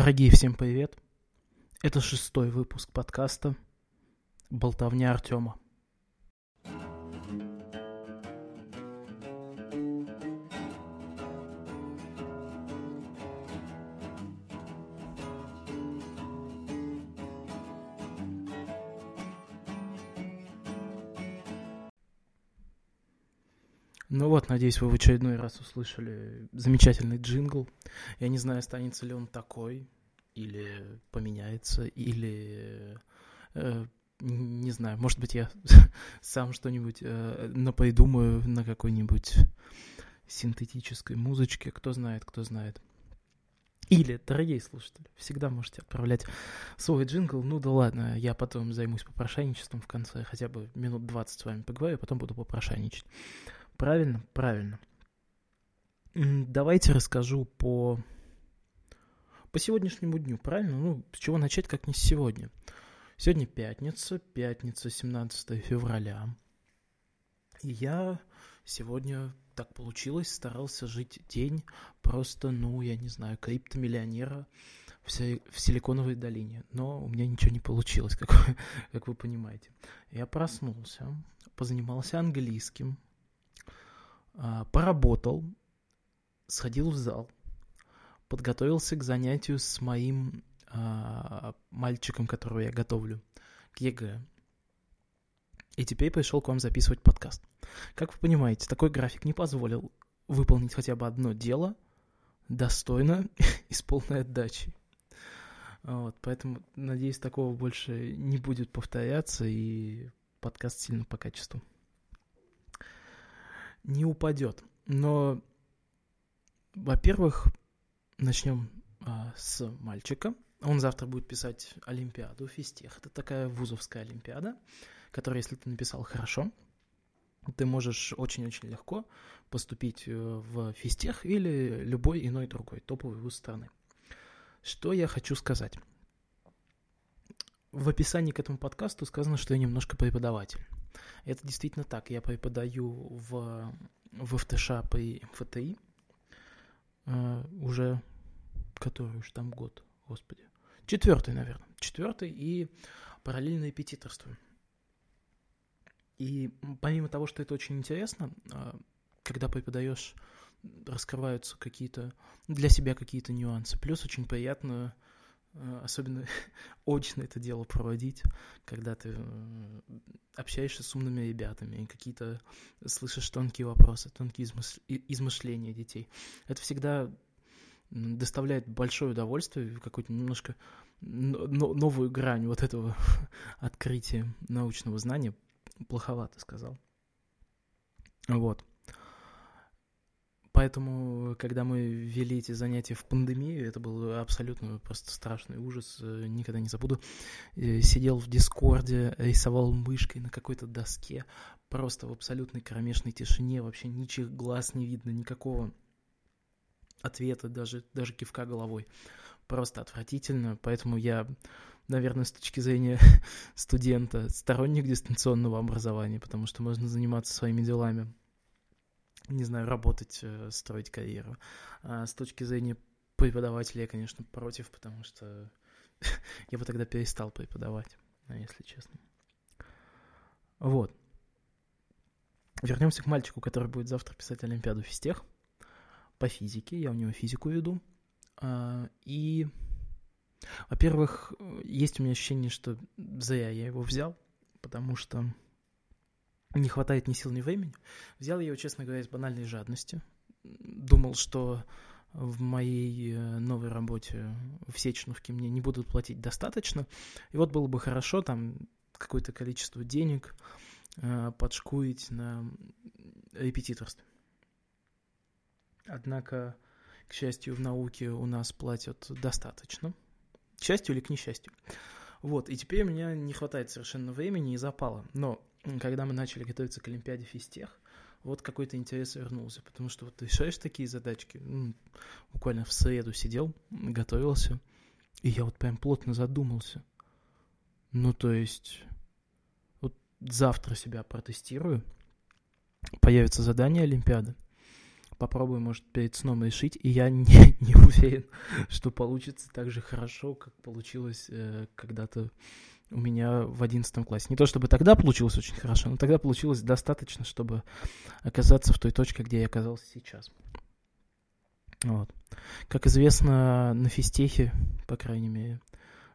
Дорогие, всем привет. Это шестой выпуск подкаста «Болтовня Артема». Надеюсь, вы в очередной раз услышали замечательный джингл. Я не знаю, останется ли он такой, или поменяется, или... Э, не знаю, может быть, я сам что-нибудь э, напридумаю на какой-нибудь синтетической музычке, кто знает, кто знает. Или, дорогие слушатели, всегда можете отправлять свой джингл. Ну да ладно, я потом займусь попрошайничеством в конце, хотя бы минут 20 с вами поговорю, а потом буду попрошайничать. Правильно? Правильно. Давайте расскажу по, по сегодняшнему дню, правильно? Ну, с чего начать, как не с сегодня. Сегодня пятница, пятница, 17 февраля. И я сегодня, так получилось, старался жить день просто, ну, я не знаю, криптомиллионера в, в Силиконовой долине. Но у меня ничего не получилось, как вы, как вы понимаете. Я проснулся, позанимался английским, поработал, сходил в зал, подготовился к занятию с моим а, мальчиком, которого я готовлю, к ЕГЭ. И теперь пришел к вам записывать подкаст. Как вы понимаете, такой график не позволил выполнить хотя бы одно дело достойно и с полной отдачей. Вот, поэтому, надеюсь, такого больше не будет повторяться, и подкаст сильно по качеству не упадет. Но, во-первых, начнем а, с мальчика. Он завтра будет писать Олимпиаду, физтех. Это такая вузовская Олимпиада, которая, если ты написал хорошо, ты можешь очень-очень легко поступить э, в физтех или любой иной другой топовый вуз страны. Что я хочу сказать? В описании к этому подкасту сказано, что я немножко преподаватель. Это действительно так. Я преподаю в, в ФТШ при МФТИ уже который уж там год, господи. Четвертый, наверное. Четвертый и параллельно репетиторствую. И помимо того, что это очень интересно, э, когда преподаешь, раскрываются какие-то для себя какие-то нюансы. Плюс очень приятно особенно очно это дело проводить, когда ты э, общаешься с умными ребятами и какие-то слышишь тонкие вопросы, тонкие измыш... измышления детей. Это всегда доставляет большое удовольствие, какую-то немножко новую грань вот этого открытия научного знания. Плоховато сказал. Вот. Поэтому, когда мы вели эти занятия в пандемию, это был абсолютно просто страшный ужас, э, никогда не забуду. Э, сидел в Дискорде, рисовал мышкой на какой-то доске, просто в абсолютной кромешной тишине, вообще ничьих глаз не видно, никакого ответа, даже, даже кивка головой. Просто отвратительно, поэтому я, наверное, с точки зрения студента, сторонник дистанционного образования, потому что можно заниматься своими делами не знаю, работать, э, строить карьеру. А с точки зрения преподавателя я, конечно, против, потому что я бы тогда перестал преподавать, ну, если честно. Вот. Вернемся к мальчику, который будет завтра писать Олимпиаду физтех по физике. Я у него физику веду. А, и, во-первых, есть у меня ощущение, что зря я его взял, потому что не хватает ни сил, ни времени. Взял я его, честно говоря, из банальной жадности. Думал, что в моей э, новой работе в Сеченовке мне не будут платить достаточно. И вот было бы хорошо там какое-то количество денег э, подшкурить на репетиторстве. Однако, к счастью, в науке у нас платят достаточно. К счастью или к несчастью. Вот, и теперь у меня не хватает совершенно времени и запала. Но когда мы начали готовиться к Олимпиаде физтех, вот какой-то интерес вернулся, потому что вот решаешь такие задачки, буквально в среду сидел, готовился, и я вот прям плотно задумался. Ну, то есть, вот завтра себя протестирую, появится задание Олимпиады, Попробую, может, перед сном решить. И я не, не уверен, что получится так же хорошо, как получилось э, когда-то у меня в одиннадцатом классе. Не то чтобы тогда получилось очень хорошо, но тогда получилось достаточно, чтобы оказаться в той точке, где я оказался сейчас. Вот. Как известно, на физтехе, по крайней мере,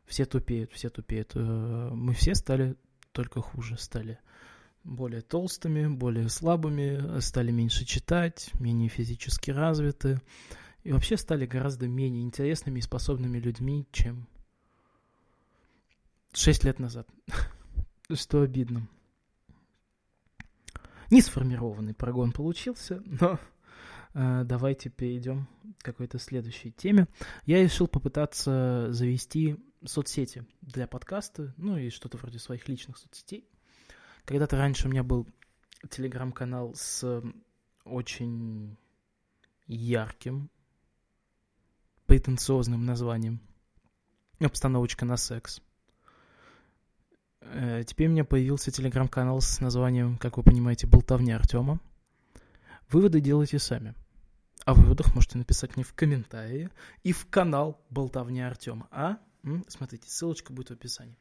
все тупеют, все тупеют. Э, мы все стали только хуже, стали более толстыми, более слабыми, стали меньше читать, менее физически развиты и вообще стали гораздо менее интересными и способными людьми, чем шесть лет назад. Что обидно. Не сформированный прогон получился, но э, давайте перейдем к какой-то следующей теме. Я решил попытаться завести соцсети для подкаста, ну и что-то вроде своих личных соцсетей. Когда-то раньше у меня был телеграм-канал с очень ярким, претенциозным названием «Обстановочка на секс». Э, теперь у меня появился телеграм-канал с названием, как вы понимаете, «Болтовня Артема». Выводы делайте сами. О выводах можете написать мне в комментарии и в канал «Болтовня Артема». А? Смотрите, ссылочка будет в описании.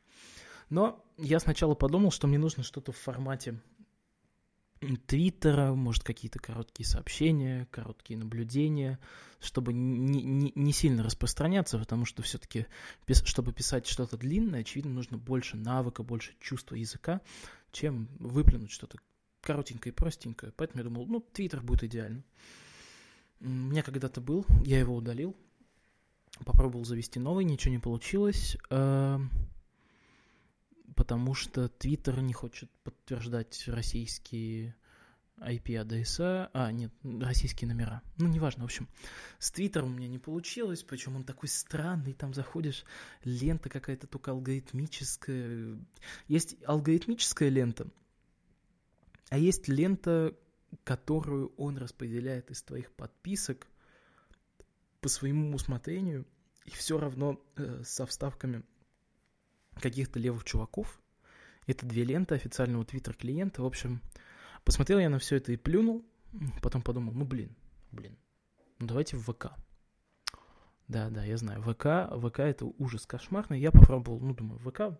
Но я сначала подумал, что мне нужно что-то в формате Твиттера, может, какие-то короткие сообщения, короткие наблюдения, чтобы не, не, не сильно распространяться, потому что все-таки, чтобы писать что-то длинное, очевидно, нужно больше навыка, больше чувства языка, чем выплюнуть что-то коротенькое и простенькое. Поэтому я думал, ну, Твиттер будет идеально. У меня когда-то был, я его удалил, попробовал завести новый, ничего не получилось. Потому что Twitter не хочет подтверждать российские IP-адреса, а, нет, российские номера. Ну, неважно, в общем. С Твиттером у меня не получилось, причем он такой странный, там заходишь, лента какая-то только алгоритмическая. Есть алгоритмическая лента, а есть лента, которую он распределяет из твоих подписок по своему усмотрению, и все равно э, со вставками каких-то левых чуваков. Это две ленты официального твиттер клиента. В общем, посмотрел я на все это и плюнул. Потом подумал, ну блин, блин, ну давайте в ВК. Да, да, я знаю. ВК, ВК это ужас кошмарный. Я попробовал, ну думаю, ВК,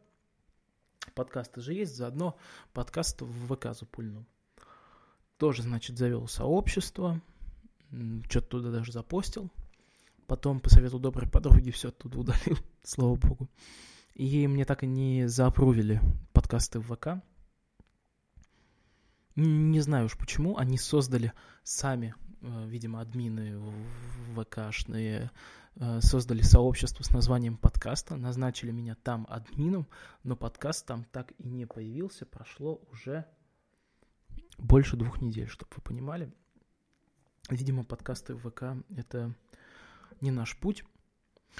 подкасты же есть, заодно подкаст в ВК запульнул. Тоже, значит, завел сообщество, что-то туда даже запостил. Потом по совету доброй подруги все оттуда удалил, слава богу. И мне так и не заапрувили подкасты в ВК. Не знаю уж почему. Они создали сами, э, видимо, админы ВКшные, э, создали сообщество с названием подкаста, назначили меня там админом, но подкаст там так и не появился. Прошло уже больше двух недель, чтобы вы понимали. Видимо, подкасты в ВК — это не наш путь.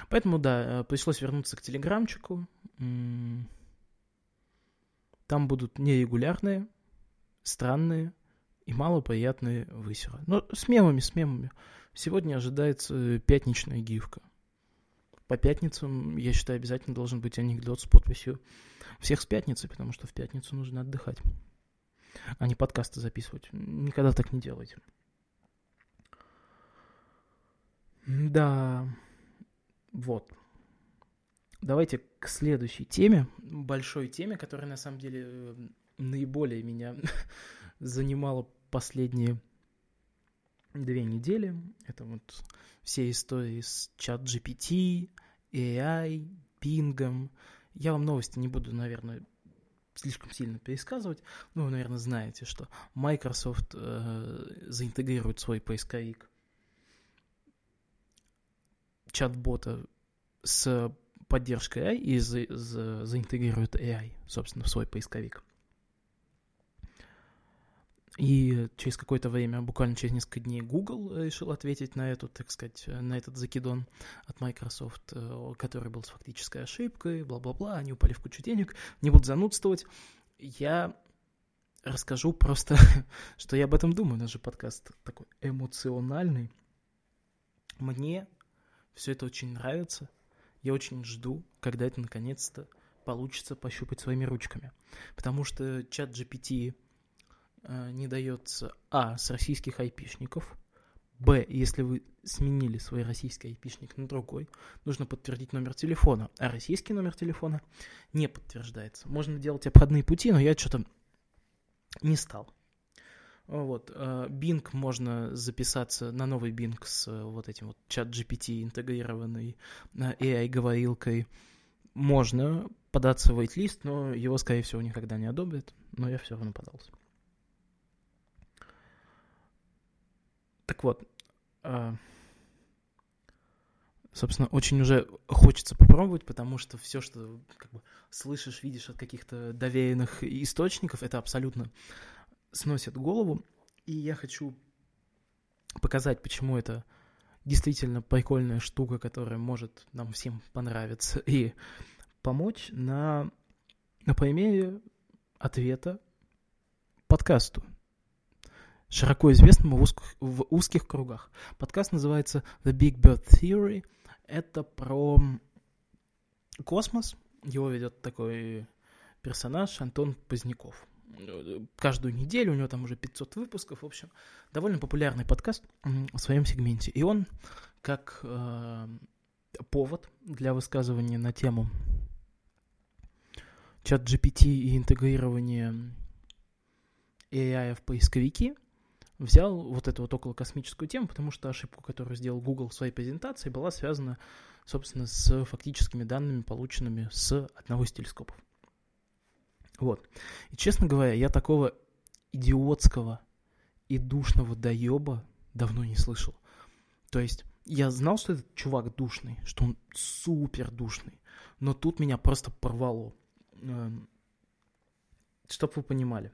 Поэтому, да, э, пришлось вернуться к телеграмчику. Там будут нерегулярные, странные и малоприятные высеры. Но с мемами, с мемами. Сегодня ожидается пятничная гифка. По пятницам, я считаю, обязательно должен быть анекдот с подписью всех с пятницы, потому что в пятницу нужно отдыхать, а не подкасты записывать. Никогда так не делайте. Да, вот. Давайте к следующей теме, большой теме, которая на самом деле э, наиболее меня занимала последние две недели. Это вот все истории с чат GPT, AI, пингом. Я вам новости не буду, наверное, слишком сильно пересказывать. Ну, вы, наверное, знаете, что Microsoft э, заинтегрирует свой поисковик чат-бота с поддержкой AI и за, за, заинтегрирует AI, собственно, в свой поисковик. И через какое-то время, буквально через несколько дней, Google решил ответить на эту, так сказать, на этот закидон от Microsoft, э, который был с фактической ошибкой, бла-бла-бла, они упали в кучу денег, не буду занудствовать. Я расскажу просто, что я об этом думаю. У нас же подкаст такой эмоциональный. Мне все это очень нравится. Я очень жду, когда это наконец-то получится пощупать своими ручками. Потому что чат GPT э, не дается, а, с российских айпишников, Б, если вы сменили свой российский айпишник на другой, нужно подтвердить номер телефона, а российский номер телефона не подтверждается. Можно делать обходные пути, но я что-то не стал. Вот. Э, Bing можно записаться на новый Bing с э, вот этим вот чат GPT интегрированной AI-говорилкой. Можно податься в wait-лист, но его, скорее всего, никогда не одобрят, но я все равно подался. Так вот, собственно, очень уже хочется попробовать, потому что все, что как бы, слышишь, видишь от каких-то доверенных источников, это абсолютно сносит голову, и я хочу показать, почему это действительно прикольная штука, которая может нам всем понравиться, и помочь на, на примере ответа подкасту, широко известному в узких, в узких кругах. Подкаст называется The Big Bird Theory. Это про космос. Его ведет такой персонаж Антон Поздняков каждую неделю, у него там уже 500 выпусков, в общем, довольно популярный подкаст в своем сегменте. И он, как э, повод для высказывания на тему чат GPT и интегрирования AI в поисковики, взял вот эту вот околокосмическую тему, потому что ошибку, которую сделал Google в своей презентации, была связана, собственно, с фактическими данными, полученными с одного из телескопов. Вот. И, честно говоря, я такого идиотского и душного доеба давно не слышал. То есть я знал, что этот чувак душный, что он супер душный, но тут меня просто порвало. Эм, Чтоб вы понимали.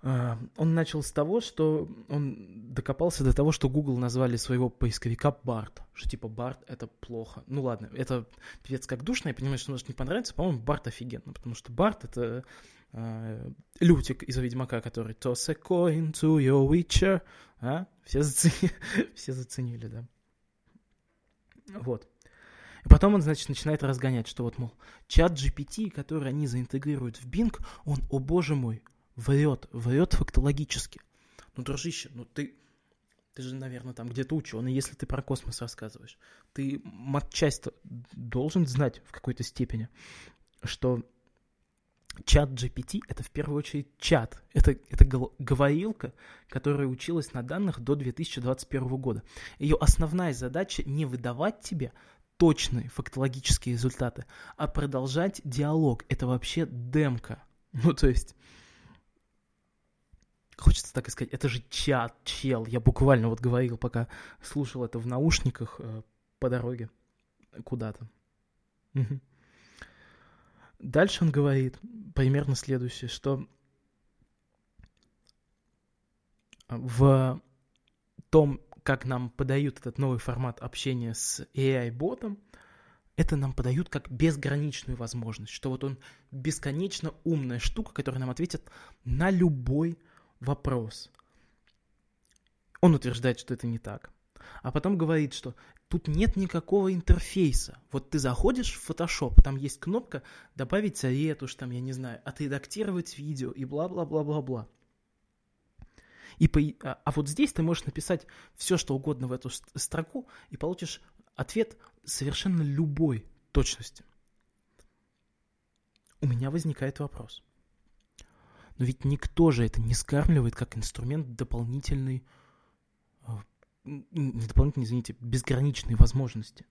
А, он начал с того, что он докопался до того, что Google назвали своего поисковика Барт, что типа Барт это плохо. Ну ладно, это певец как душно, я понимаю, что может не понравится, по-моему, Барт офигенно, потому что Барт это э, Лютик из Ведьмака, который toss a coin to your witcher, а? Все, зацени... Все заценили, да. Вот. И потом он, значит, начинает разгонять, что вот, мол, чат GPT, который они заинтегрируют в Bing, он, о боже мой, врет, врет фактологически. Ну, дружище, ну ты, ты же, наверное, там где-то ученый, если ты про космос рассказываешь. Ты матчасть должен знать в какой-то степени, что чат GPT — это в первую очередь чат. Это, это говорилка, которая училась на данных до 2021 года. Ее основная задача не выдавать тебе точные фактологические результаты, а продолжать диалог. Это вообще демка. Ну, то есть хочется так и сказать, это же чат, чел. Я буквально вот говорил, пока слушал это в наушниках э, по дороге куда-то. Дальше он говорит примерно следующее, что в том, как нам подают этот новый формат общения с AI-ботом, это нам подают как безграничную возможность, что вот он бесконечно умная штука, которая нам ответит на любой вопрос. Он утверждает, что это не так. А потом говорит, что тут нет никакого интерфейса. Вот ты заходишь в Photoshop, там есть кнопка «Добавить ретушь», там, я не знаю, «Отредактировать видео» и бла-бла-бла-бла-бла. И по, а, а вот здесь ты можешь написать все, что угодно в эту строку, и получишь ответ совершенно любой точности. У меня возникает вопрос. Но ведь никто же это не скармливает как инструмент дополнительной, а, не дополнительной, извините, безграничной возможности.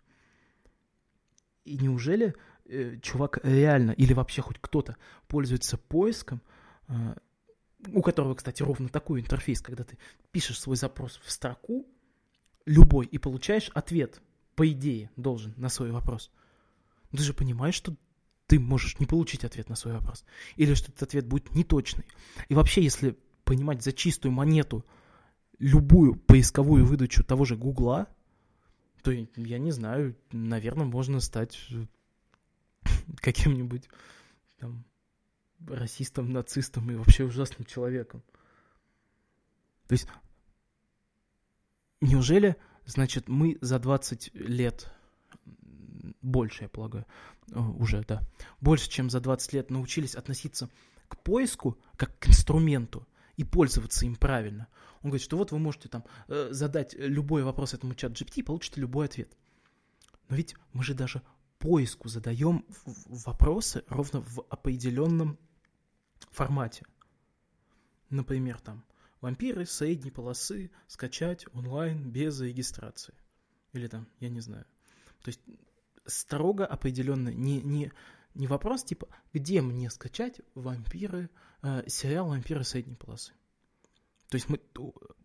И неужели э, чувак реально, или вообще хоть кто-то пользуется поиском, э, у которого, кстати, ровно такой интерфейс, когда ты пишешь свой запрос в строку, любой, и получаешь ответ, по идее, должен на свой вопрос. ты же понимаешь, что ты можешь не получить ответ на свой вопрос. Или что этот ответ будет неточный. И вообще, если понимать за чистую монету любую поисковую выдачу того же Гугла, то, я не знаю, наверное, можно стать каким-нибудь там, расистом, нацистом и вообще ужасным человеком. То есть, неужели, значит, мы за 20 лет больше, я полагаю, уже, да, больше, чем за 20 лет научились относиться к поиску как к инструменту и пользоваться им правильно. Он говорит, что вот вы можете там э, задать любой вопрос этому чат GPT и получите любой ответ. Но ведь мы же даже поиску задаем вопросы ровно в определенном формате. Например, там, вампиры средней полосы скачать онлайн без регистрации. Или там, я не знаю. То есть строго определенно, не, не, не вопрос типа, где мне скачать вампиры, э, сериал «Вампиры средней полосы». То есть мы,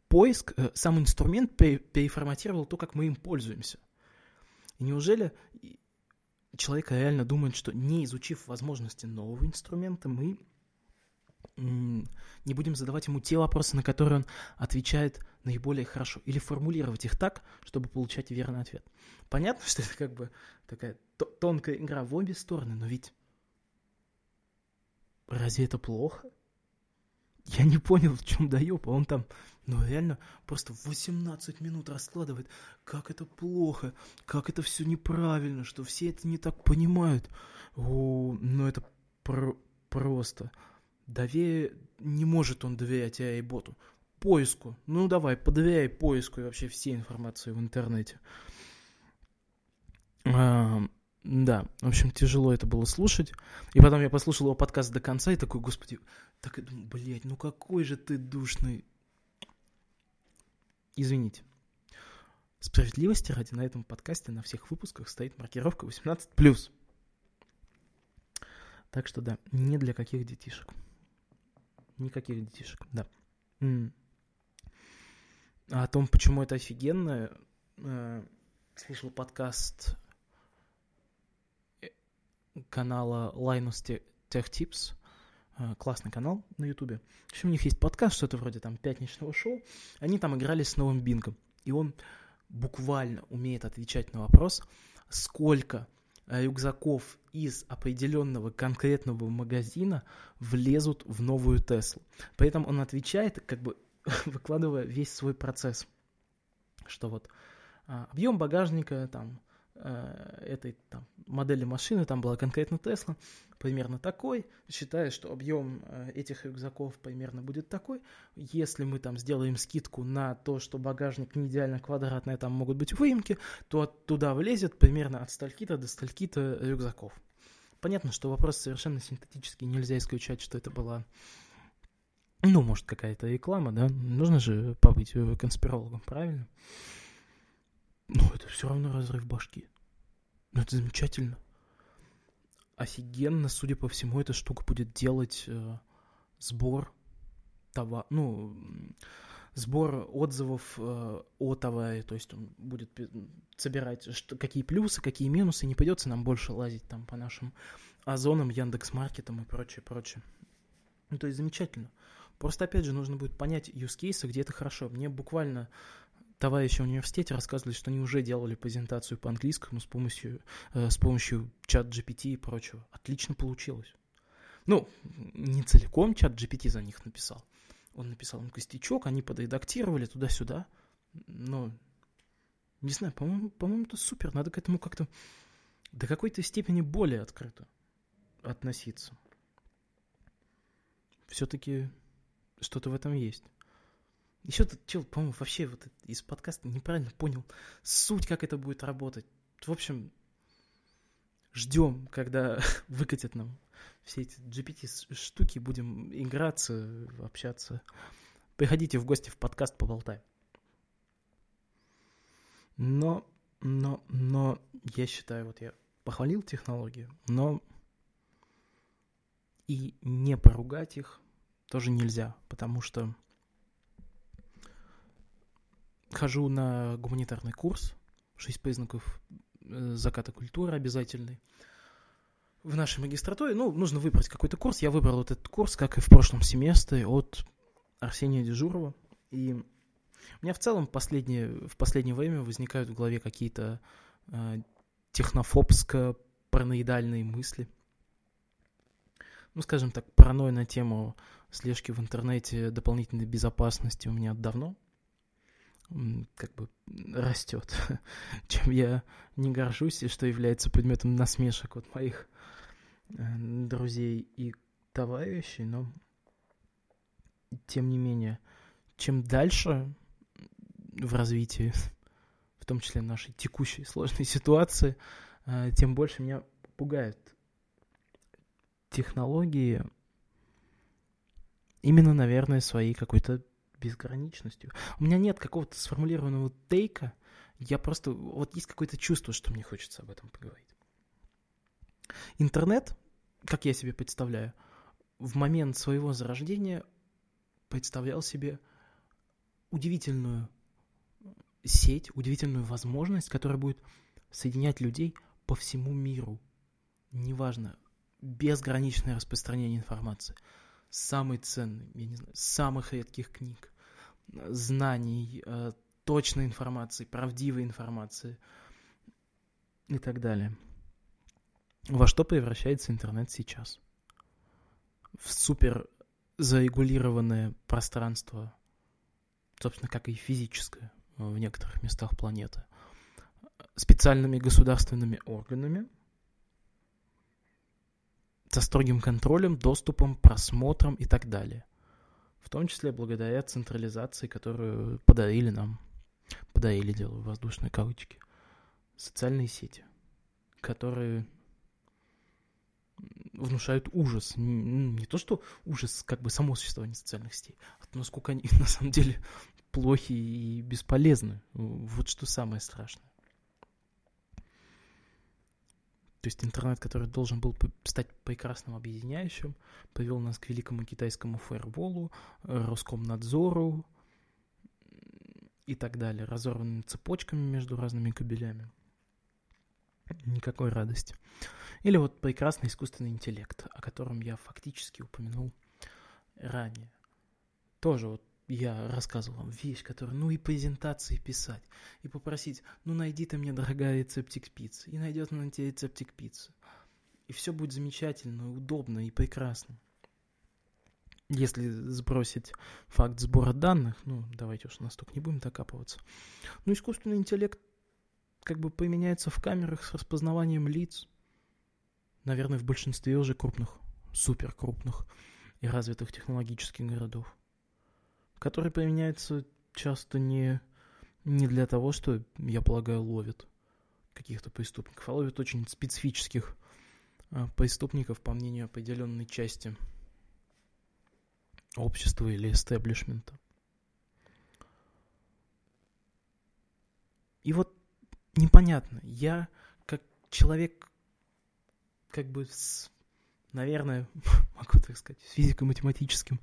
поиск, э, сам инструмент переформатировал то, как мы им пользуемся. И неужели человек реально думает, что не изучив возможности нового инструмента, мы не будем задавать ему те вопросы, на которые он отвечает наиболее хорошо, или формулировать их так, чтобы получать верный ответ. Понятно, что это как бы такая тонкая игра в обе стороны, но ведь разве это плохо? Я не понял, в чем доеб, а он там, ну реально, просто 18 минут раскладывает, как это плохо, как это все неправильно, что все это не так понимают. О, ну это про просто. Дове... Не может он доверять AI-боту. Поиску. Ну давай, подоверяй поиску и вообще всей информации в интернете. А, да, в общем, тяжело это было слушать. И потом я послушал его подкаст до конца и такой, господи, так блядь, ну какой же ты душный. Извините. Справедливости ради на этом подкасте на всех выпусках стоит маркировка 18+. Так что да, не для каких детишек. Никаких детишек, да. А о том, почему это офигенно, э, слушал подкаст э, канала Linus Tech Tips. Э, классный канал на Ютубе. В общем, у них есть подкаст, что-то вроде там пятничного шоу. Они там играли с новым Бингом. И он буквально умеет отвечать на вопрос, сколько рюкзаков из определенного конкретного магазина влезут в новую Теслу. При этом он отвечает, как бы выкладывая весь свой процесс. Что вот а, объем багажника там э, этой там, модели машины, там была конкретно Тесла, примерно такой, считая, что объем э, этих рюкзаков примерно будет такой. Если мы там сделаем скидку на то, что багажник не идеально квадратный, а там могут быть выемки, то туда влезет примерно от стальки-то до стальки-то рюкзаков. Понятно, что вопрос совершенно синтетический, нельзя исключать, что это была ну, может, какая-то реклама, да? Нужно же побыть э, конспирологом, правильно? Но это все равно разрыв башки. Ну, это замечательно офигенно, судя по всему, эта штука будет делать э, сбор товара, ну, сбор отзывов э, о товаре, то есть он будет собирать, что, какие плюсы, какие минусы, не придется нам больше лазить там по нашим озонам, Яндекс.Маркетам и прочее, прочее. Ну, то есть замечательно. Просто, опять же, нужно будет понять use case, где это хорошо. Мне буквально товарищи в университете рассказывали, что они уже делали презентацию по английскому с помощью, э, с помощью чат GPT и прочего. Отлично получилось. Ну, не целиком чат GPT за них написал. Он написал им костячок, они подредактировали туда-сюда. Но, не знаю, по-моему, по-моему, это супер. Надо к этому как-то до какой-то степени более открыто относиться. Все-таки что-то в этом есть. Еще тут чел, по-моему, вообще вот из подкаста неправильно понял суть, как это будет работать. В общем, ждем, когда выкатят нам все эти GPT-штуки, будем играться, общаться. Приходите в гости в подкаст поболтаем. Но, но, но, я считаю, вот я похвалил технологию, но и не поругать их тоже нельзя, потому что хожу на гуманитарный курс, шесть признаков э, заката культуры обязательный. В нашей магистратуре, ну, нужно выбрать какой-то курс. Я выбрал вот этот курс, как и в прошлом семестре, от Арсения Дежурова. И у меня в целом последнее, в последнее время возникают в голове какие-то э, технофобско-параноидальные мысли. Ну, скажем так, паранойя на тему слежки в интернете дополнительной безопасности у меня давно как бы растет, чем я не горжусь и что является предметом насмешек от моих э, друзей и товарищей, но тем не менее чем дальше в развитии, в том числе нашей текущей сложной ситуации, э, тем больше меня пугают технологии именно, наверное, своей какой-то безграничностью. У меня нет какого-то сформулированного тейка, я просто... Вот есть какое-то чувство, что мне хочется об этом поговорить. Интернет, как я себе представляю, в момент своего зарождения представлял себе удивительную сеть, удивительную возможность, которая будет соединять людей по всему миру. Неважно, безграничное распространение информации. Самый ценный, я не знаю, самых редких книг, знаний, э, точной информации, правдивой информации и так далее. Во что превращается интернет сейчас? В супер зарегулированное пространство, собственно, как и физическое в некоторых местах планеты, специальными государственными органами, со строгим контролем, доступом, просмотром и так далее. В том числе благодаря централизации, которую подарили нам, подарили, делаю воздушные кавычки, социальные сети, которые внушают ужас. Не то, что ужас как бы само существование социальных сетей, а насколько они на самом деле плохи и бесполезны. Вот что самое страшное. То есть интернет, который должен был стать прекрасным объединяющим, привел нас к великому китайскому фаерволу, Роскомнадзору и так далее, разорванными цепочками между разными кабелями. Никакой радости. Или вот прекрасный искусственный интеллект, о котором я фактически упомянул ранее. Тоже вот я рассказывал вам вещь, которая, ну и презентации писать, и попросить, ну найди ты мне, дорогая, рецептик пиццы, и найдет на тебе рецептик пиццы. И все будет замечательно, удобно и прекрасно. Если сбросить факт сбора данных, ну, давайте уж настолько не будем докапываться. Ну, искусственный интеллект как бы применяется в камерах с распознаванием лиц, наверное, в большинстве уже крупных, супер крупных и развитых технологических городов, которые применяются часто не, не для того, что, я полагаю, ловят каких-то преступников, а ловят очень специфических а, преступников, по мнению определенной части общества или эстеблишмента. И вот непонятно, я как человек как бы с, наверное, могу так сказать, с физико-математическим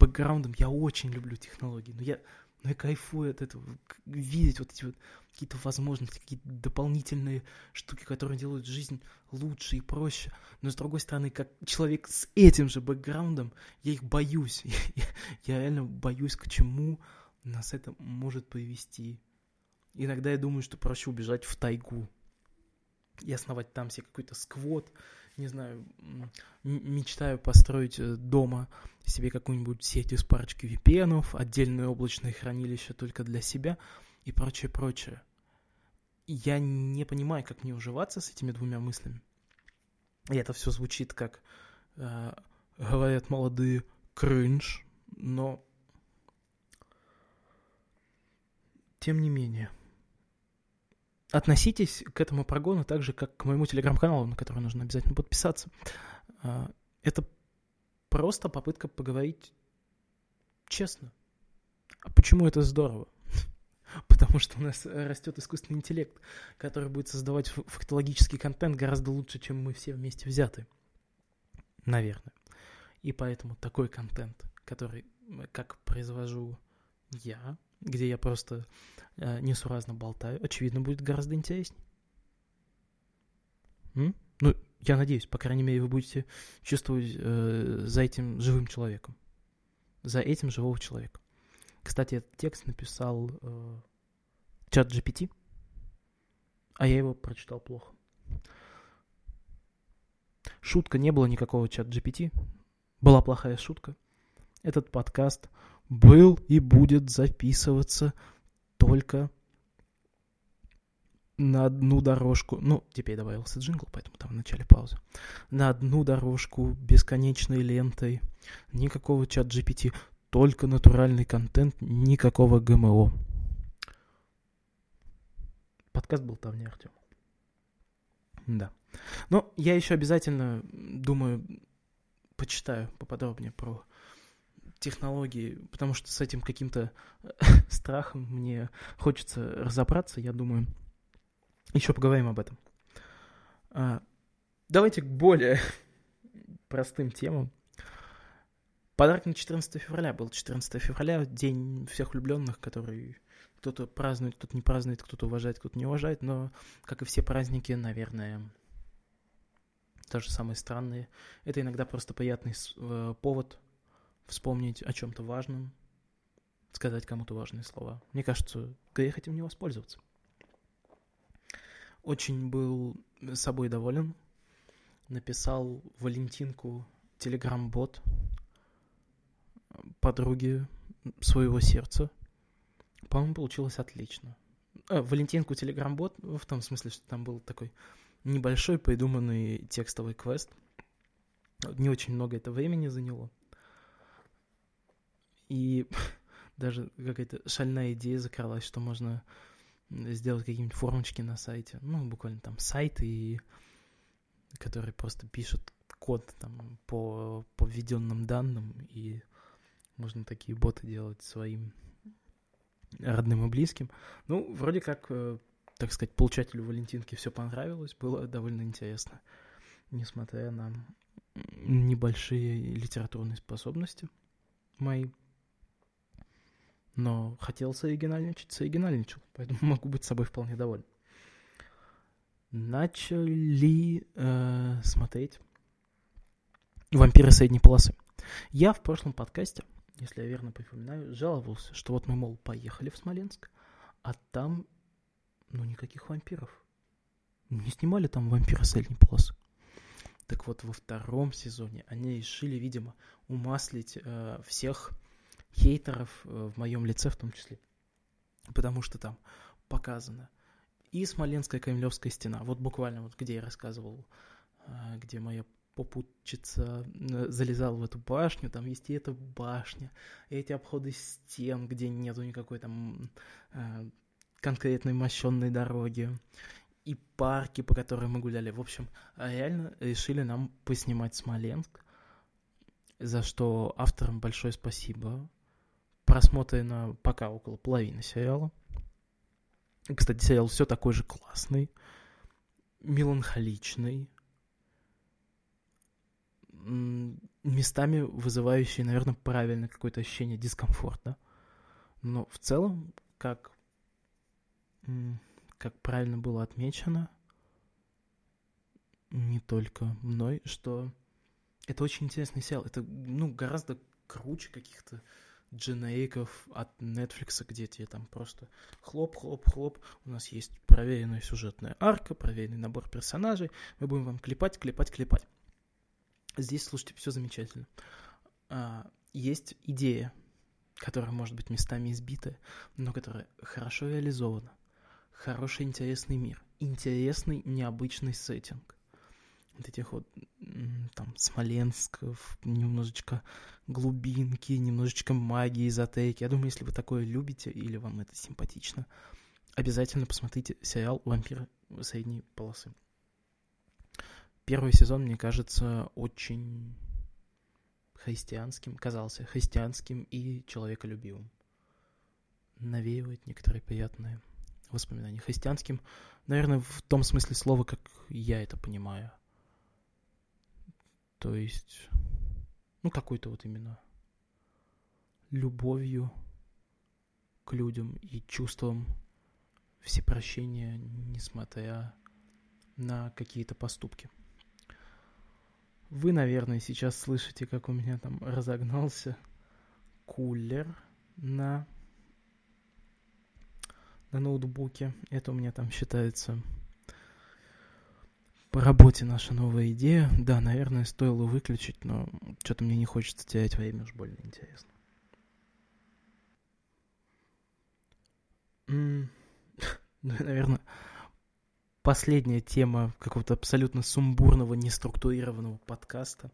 бэкграундом, я очень люблю технологии, но я, но я кайфую от этого, видеть вот эти вот какие-то возможности, какие-то дополнительные штуки, которые делают жизнь лучше и проще. Но с другой стороны, как человек с этим же бэкграундом, я их боюсь. я реально боюсь, к чему нас это может привести. Иногда я думаю, что проще убежать в тайгу, и основать там себе какой-то сквот, не знаю, мечтаю построить э, дома себе какую-нибудь сеть из парочки VPN, отдельное облачное хранилище только для себя и прочее, прочее. Я не понимаю, как мне уживаться с этими двумя мыслями. И это все звучит как, э, говорят молодые, кринж, но тем не менее – относитесь к этому прогону так же, как к моему телеграм-каналу, на который нужно обязательно подписаться. А, это просто попытка поговорить честно. А почему это здорово? Потому что у нас растет искусственный интеллект, который будет создавать фактологический контент гораздо лучше, чем мы все вместе взяты. Наверное. И поэтому такой контент, который, как произвожу я, где я просто э, несуразно болтаю, очевидно, будет гораздо интереснее. М? Ну, я надеюсь, по крайней мере, вы будете чувствовать э, за этим живым человеком. За этим живого человека. Кстати, этот текст написал э, чат GPT, а я его прочитал плохо. Шутка, не было никакого чат GPT. Была плохая шутка. Этот подкаст был и будет записываться только на одну дорожку, ну, теперь добавился джингл, поэтому там в начале паузы, на одну дорожку бесконечной лентой, никакого чат GPT, только натуральный контент, никакого ГМО. Подкаст был там не Артем. Да. Но я еще обязательно, думаю, почитаю поподробнее про технологии, потому что с этим каким-то страхом мне хочется разобраться, я думаю, еще поговорим об этом. А, давайте к более простым темам. Подарок на 14 февраля был. 14 февраля, день всех влюбленных, который кто-то празднует, кто-то не празднует, кто-то уважает, кто-то не уважает, но, как и все праздники, наверное, тоже самые странные. Это иногда просто приятный э, повод вспомнить о чем-то важном, сказать кому-то важные слова. Мне кажется, грех этим не воспользоваться. Очень был собой доволен. Написал Валентинку телеграм-бот подруге своего сердца. По-моему, получилось отлично. Э, Валентинку телеграм-бот в том смысле, что там был такой небольшой придуманный текстовый квест. Не очень много это времени заняло. И даже какая-то шальная идея закралась, что можно сделать какие-нибудь формочки на сайте. Ну, буквально там сайт, и который просто пишет код там по, по введенным данным, и можно такие боты делать своим родным и близким. Ну, вроде как э, так сказать, получателю Валентинки все понравилось, было довольно интересно, несмотря на небольшие литературные способности мои. Но хотел сооригинальничать, сооригинальничал, поэтому могу быть собой вполне доволен. Начали э, смотреть «Вампиры средней полосы». Я в прошлом подкасте, если я верно припоминаю, жаловался, что вот мы, мол, поехали в Смоленск, а там ну, никаких вампиров. Не снимали там вампира средней полосы. Так вот, во втором сезоне они решили, видимо, умаслить э, всех хейтеров э, в моем лице в том числе. Потому что там показано и Смоленская Кремлевская стена. Вот буквально вот где я рассказывал, э, где моя попутчица э, залезала в эту башню, там есть и эта башня, и эти обходы стен, где нету никакой там конкретной мощенной дороги и парки, по которым мы гуляли. В общем, реально решили нам поснимать Смоленск, за что авторам большое спасибо. Просмотрено пока около половины сериала. Кстати, сериал все такой же классный, меланхоличный, местами вызывающий, наверное, правильно какое-то ощущение дискомфорта. Но в целом, как как правильно было отмечено, не только мной, что это очень интересный сериал. Это, ну, гораздо круче каких-то дженериков от Netflix, где тебе там просто хлоп-хлоп-хлоп, у нас есть проверенная сюжетная арка, проверенный набор персонажей, мы будем вам клепать, клепать, клепать. Здесь, слушайте, все замечательно. А, есть идея, которая может быть местами избитая, но которая хорошо реализована хороший, интересный мир, интересный, необычный сеттинг. Вот этих вот там Смоленск, немножечко глубинки, немножечко магии, эзотерики. Я думаю, если вы такое любите или вам это симпатично, обязательно посмотрите сериал «Вампиры средней полосы». Первый сезон, мне кажется, очень христианским, казался христианским и человеколюбивым. Навеивает некоторые приятные воспоминаний христианским, наверное, в том смысле слова, как я это понимаю. То есть, ну, какой-то вот именно любовью к людям и чувством всепрощения, несмотря на какие-то поступки. Вы, наверное, сейчас слышите, как у меня там разогнался кулер на на ноутбуке. Это у меня там считается по работе наша новая идея. Да, наверное, стоило выключить, но что-то мне не хочется терять время, уж больно интересно. Ну, наверное, последняя тема какого-то абсолютно сумбурного, неструктурированного подкаста.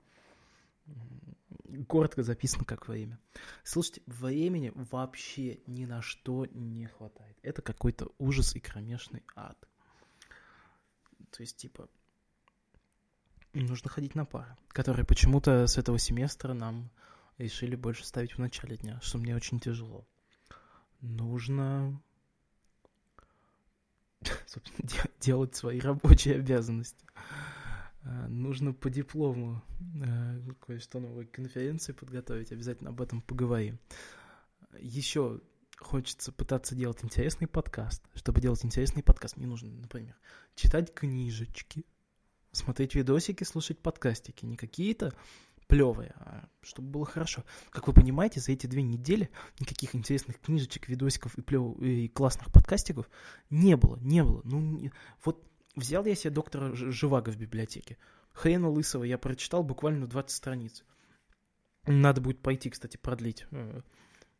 коротко записано как время. Слушайте, времени вообще ни на что не хватает. Это какой-то ужас и кромешный ад. То есть, типа, нужно ходить на пары, которые почему-то с этого семестра нам решили больше ставить в начале дня, что мне очень тяжело. Нужно делать свои рабочие обязанности. А, нужно по диплому а, кое-что новой конференции подготовить, обязательно об этом поговорим. Еще хочется пытаться делать интересный подкаст. Чтобы делать интересный подкаст, мне нужно, например, читать книжечки, смотреть видосики, слушать подкастики. Не какие-то плевые, а чтобы было хорошо. Как вы понимаете, за эти две недели никаких интересных книжечек, видосиков и, плев... и классных подкастиков не было, не было. Ну, не... вот взял я себе доктора Живаго в библиотеке. Хрена Лысого я прочитал буквально 20 страниц. Надо будет пойти, кстати, продлить. Э,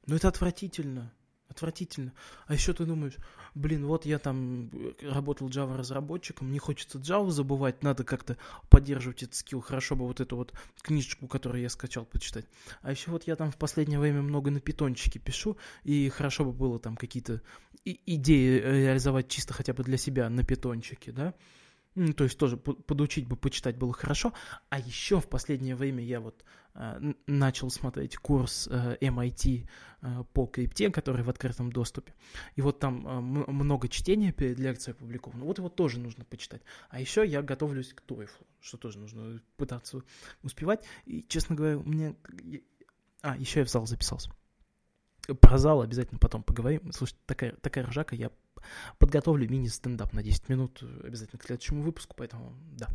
но это отвратительно. Отвратительно. А еще ты думаешь, блин, вот я там э, работал Java разработчиком, не хочется Java забывать, надо как-то поддерживать этот скилл. Хорошо бы вот эту вот книжечку, которую я скачал, почитать. А еще вот я там в последнее время много на питончике пишу, и хорошо бы было там какие-то идеи реализовать чисто хотя бы для себя на питончике, да. Ну, то есть тоже подучить бы, почитать было хорошо. А еще в последнее время я вот э, начал смотреть курс э, MIT э, по крипте, который в открытом доступе. И вот там э, много чтения перед лекцией опубликовано. Вот его тоже нужно почитать. А еще я готовлюсь к TOEFL, что тоже нужно пытаться успевать. И, честно говоря, у меня... А, еще я в зал записался. Про зал обязательно потом поговорим. Слушайте, такая, такая ржака, я подготовлю мини-стендап на 10 минут обязательно к следующему выпуску, поэтому да.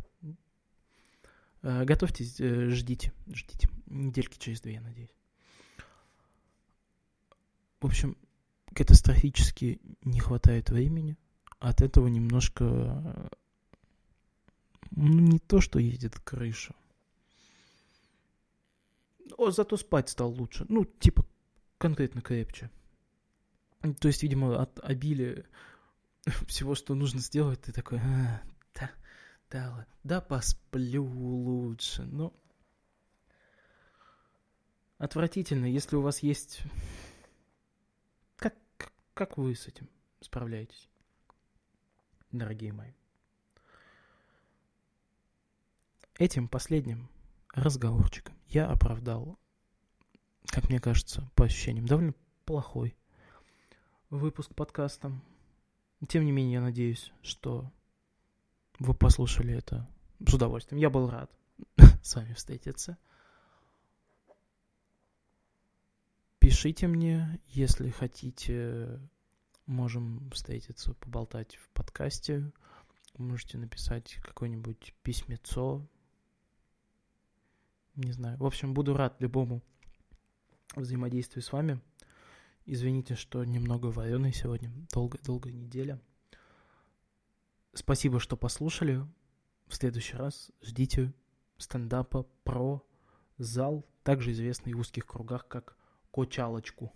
Э, готовьтесь, э, ждите, ждите. Недельки через две, я надеюсь. В общем, катастрофически не хватает времени. От этого немножко... Ну, не то, что едет крыша. О, зато спать стал лучше. Ну, типа, конкретно крепче. То есть, видимо, от обилия всего, что нужно сделать, ты такой, а, да, да, да, посплю лучше. Но отвратительно, если у вас есть... Как, как вы с этим справляетесь, дорогие мои? Этим последним разговорчиком я оправдал, как мне кажется, по ощущениям, довольно плохой выпуск подкаста. Тем не менее, я надеюсь, что вы послушали это с удовольствием. Я был рад с вами встретиться. Пишите мне, если хотите, можем встретиться, поболтать в подкасте. Можете написать какое-нибудь письмецо. Не знаю. В общем, буду рад любому взаимодействию с вами. Извините, что немного вареный сегодня. Долгая-долгая неделя. Спасибо, что послушали. В следующий раз ждите стендапа про зал, также известный в узких кругах как Кочалочку.